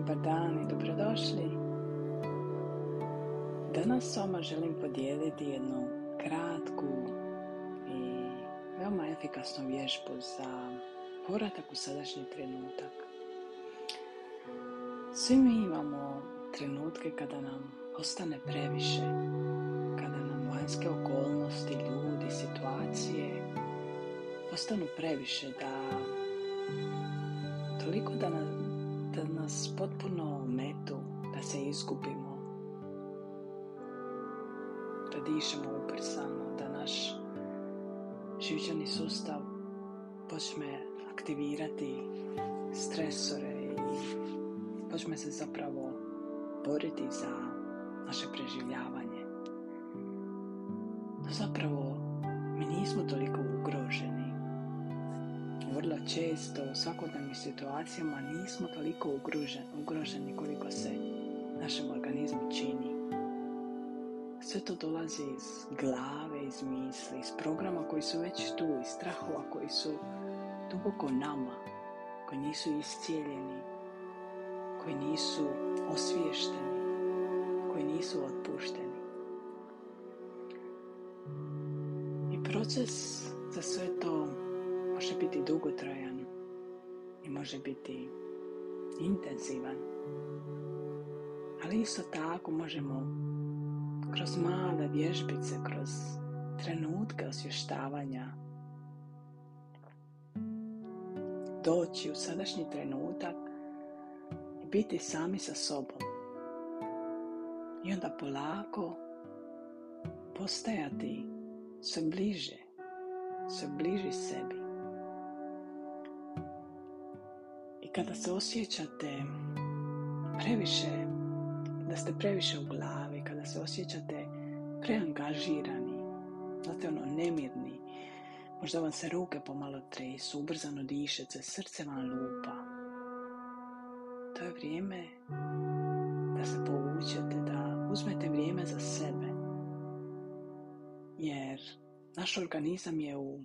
Dobar dan i dobrodošli. Danas s vama želim podijeliti jednu kratku i veoma efikasnu vježbu za povratak u sadašnji trenutak. Svi mi imamo trenutke kada nam ostane previše, kada nam vanjske okolnosti, ljudi, situacije postanu previše da toliko da nas, da nas potpuno metu, da se izgubimo, da dišemo ubrzano, da naš živčani sustav počne aktivirati stresore i počne se zapravo boriti za naše preživljavanje. No zapravo mi nismo toliko ugroženi. Vrlo često u svakodnevnim situacijama nismo toliko ugroženi, ugroženi koliko se našem organizmu čini. Sve to dolazi iz glave, iz misli, iz programa koji su već tu, iz strahova koji su duboko nama, koji nisu iscijeljeni, koji nisu osviješteni, koji nisu otpušteni. I proces za sve to može biti dugotrajan i može biti intenzivan. Ali isto tako možemo kroz male vježbice, kroz trenutke osvještavanja doći u sadašnji trenutak i biti sami sa sobom. I onda polako postajati sve bliže, sve bliži sebi. Kada se osjećate previše, da ste previše u glavi, kada se osjećate preangažirani, znate ono nemirni, možda vam se ruke pomalo tresu, ubrzano dišete, srce vam lupa. To je vrijeme da se povučete, da uzmete vrijeme za sebe. Jer naš organizam je u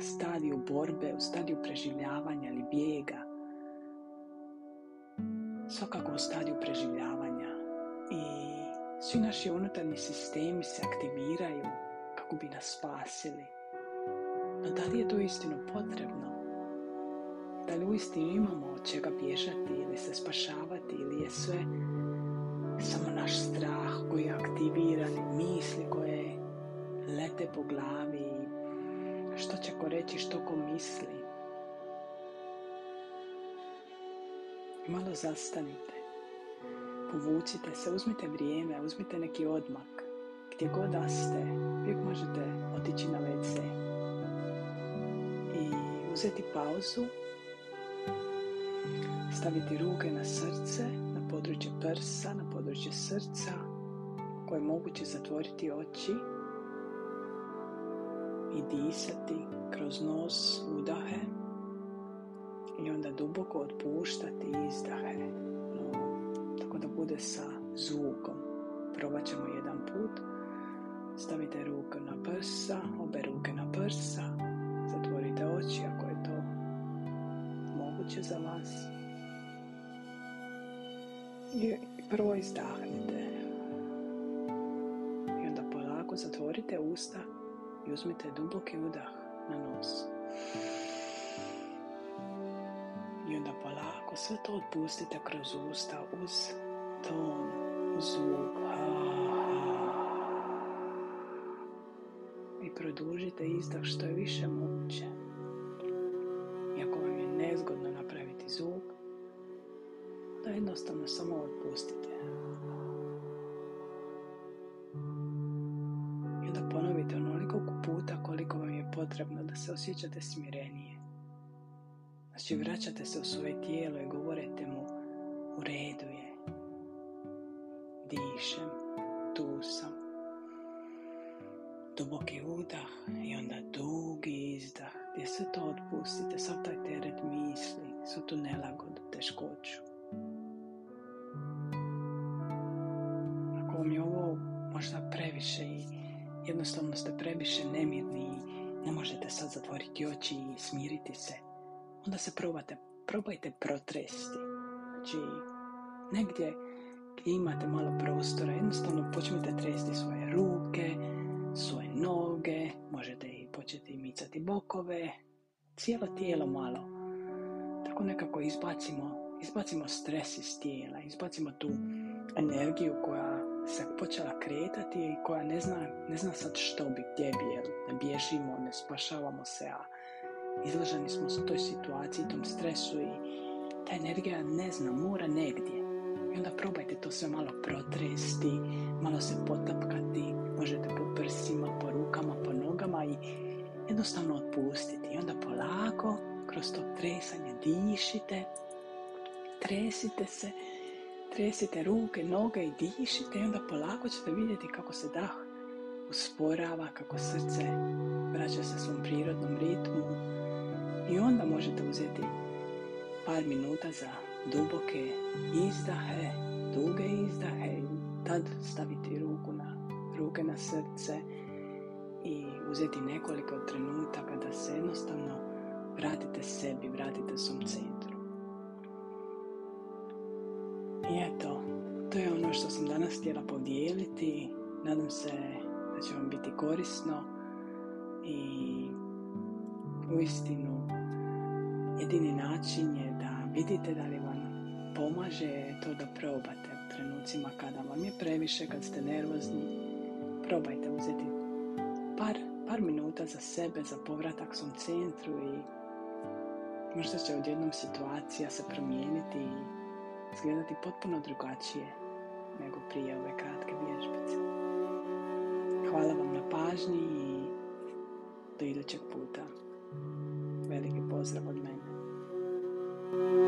stadiju borbe, u stadiju preživljavanja ili bijega. Svakako u stadiju preživljavanja. I svi naši unutarnji sistemi se aktiviraju kako bi nas spasili. No da li je to istinu potrebno? Da li uistinu imamo od čega bježati ili se spašavati ili je sve samo naš strah koji je aktiviran, misli koje lete po glavi, što će ko reći, što ko misli. Malo zastanite, povucite se, uzmite vrijeme, uzmite neki odmak. Gdje god da ste, uvijek možete otići na WC. I uzeti pauzu, staviti ruke na srce, na područje prsa, na područje srca, koje je moguće zatvoriti oči i disati kroz nos udahe i onda duboko otpuštati izdahe. No, tako da bude sa zvukom. Probat ćemo jedan put. Stavite ruku na prsa, obe ruke na prsa. Zatvorite oči ako je to moguće za vas. I prvo izdahnite. I onda polako zatvorite usta i uzmite duboki udah na nos. I onda polako sve to otpustite kroz usta uz ton, zvuk. I produžite izdah što je više moguće. Iako vam je nezgodno napraviti zvuk, da jednostavno samo otpustite. I onda ponovite onoliko puta koliko vam je potrebno da se osjećate smirenije. Znači vraćate se u svoje tijelo i govorite mu u redu je. Dišem, tu sam. Duboki udah i onda dugi izdah gdje sve to otpustite, sav taj teret misli, svu tu nelagodu, teškoću. Ako vam je ovo možda previše i jednostavno ste previše nemirni i ne možete sad zatvoriti oči i smiriti se, onda se probate, probajte protresti. Znači, negdje gdje imate malo prostora, jednostavno počnite tresti svoje ruke, svoje noge, možete i početi micati bokove, cijelo tijelo malo. Tako nekako izbacimo, izbacimo stres iz tijela, izbacimo tu energiju koja se počela kretati i koja ne zna, ne zna sad što bi, gdje bi, jer ne bježimo, ne spašavamo se, a izloženi smo toj situaciji, tom stresu i ta energija ne zna, mora negdje. I onda probajte to sve malo protresti, malo se potapkati, možete po prsima, po rukama, po nogama i jednostavno otpustiti. I onda polako, kroz to tresanje dišite, tresite se, tresite ruke, noge i dišite i onda polako ćete vidjeti kako se dah usporava, kako srce vraća se svom prirodnom ritmu i onda možete uzeti par minuta za duboke izdahe, duge izdahe i tad staviti ruku na, ruke na srce i uzeti nekoliko trenutaka da se jednostavno vratite sebi, vratite svom centru. I eto, to je ono što sam danas htjela podijeliti. Nadam se da će vam biti korisno i uistinu jedini način je da vidite da li vam pomaže to da probate u trenucima kada vam je previše, kad ste nervozni. Probajte uzeti par, par minuta za sebe, za povratak svom centru i možda će odjednom situacija se promijeniti i izgledati potpuno drugačije nego prije ove kratke vježbice. Hvala vam na pažnji i do idućeg puta. Veliki pozdrav od mene. thank you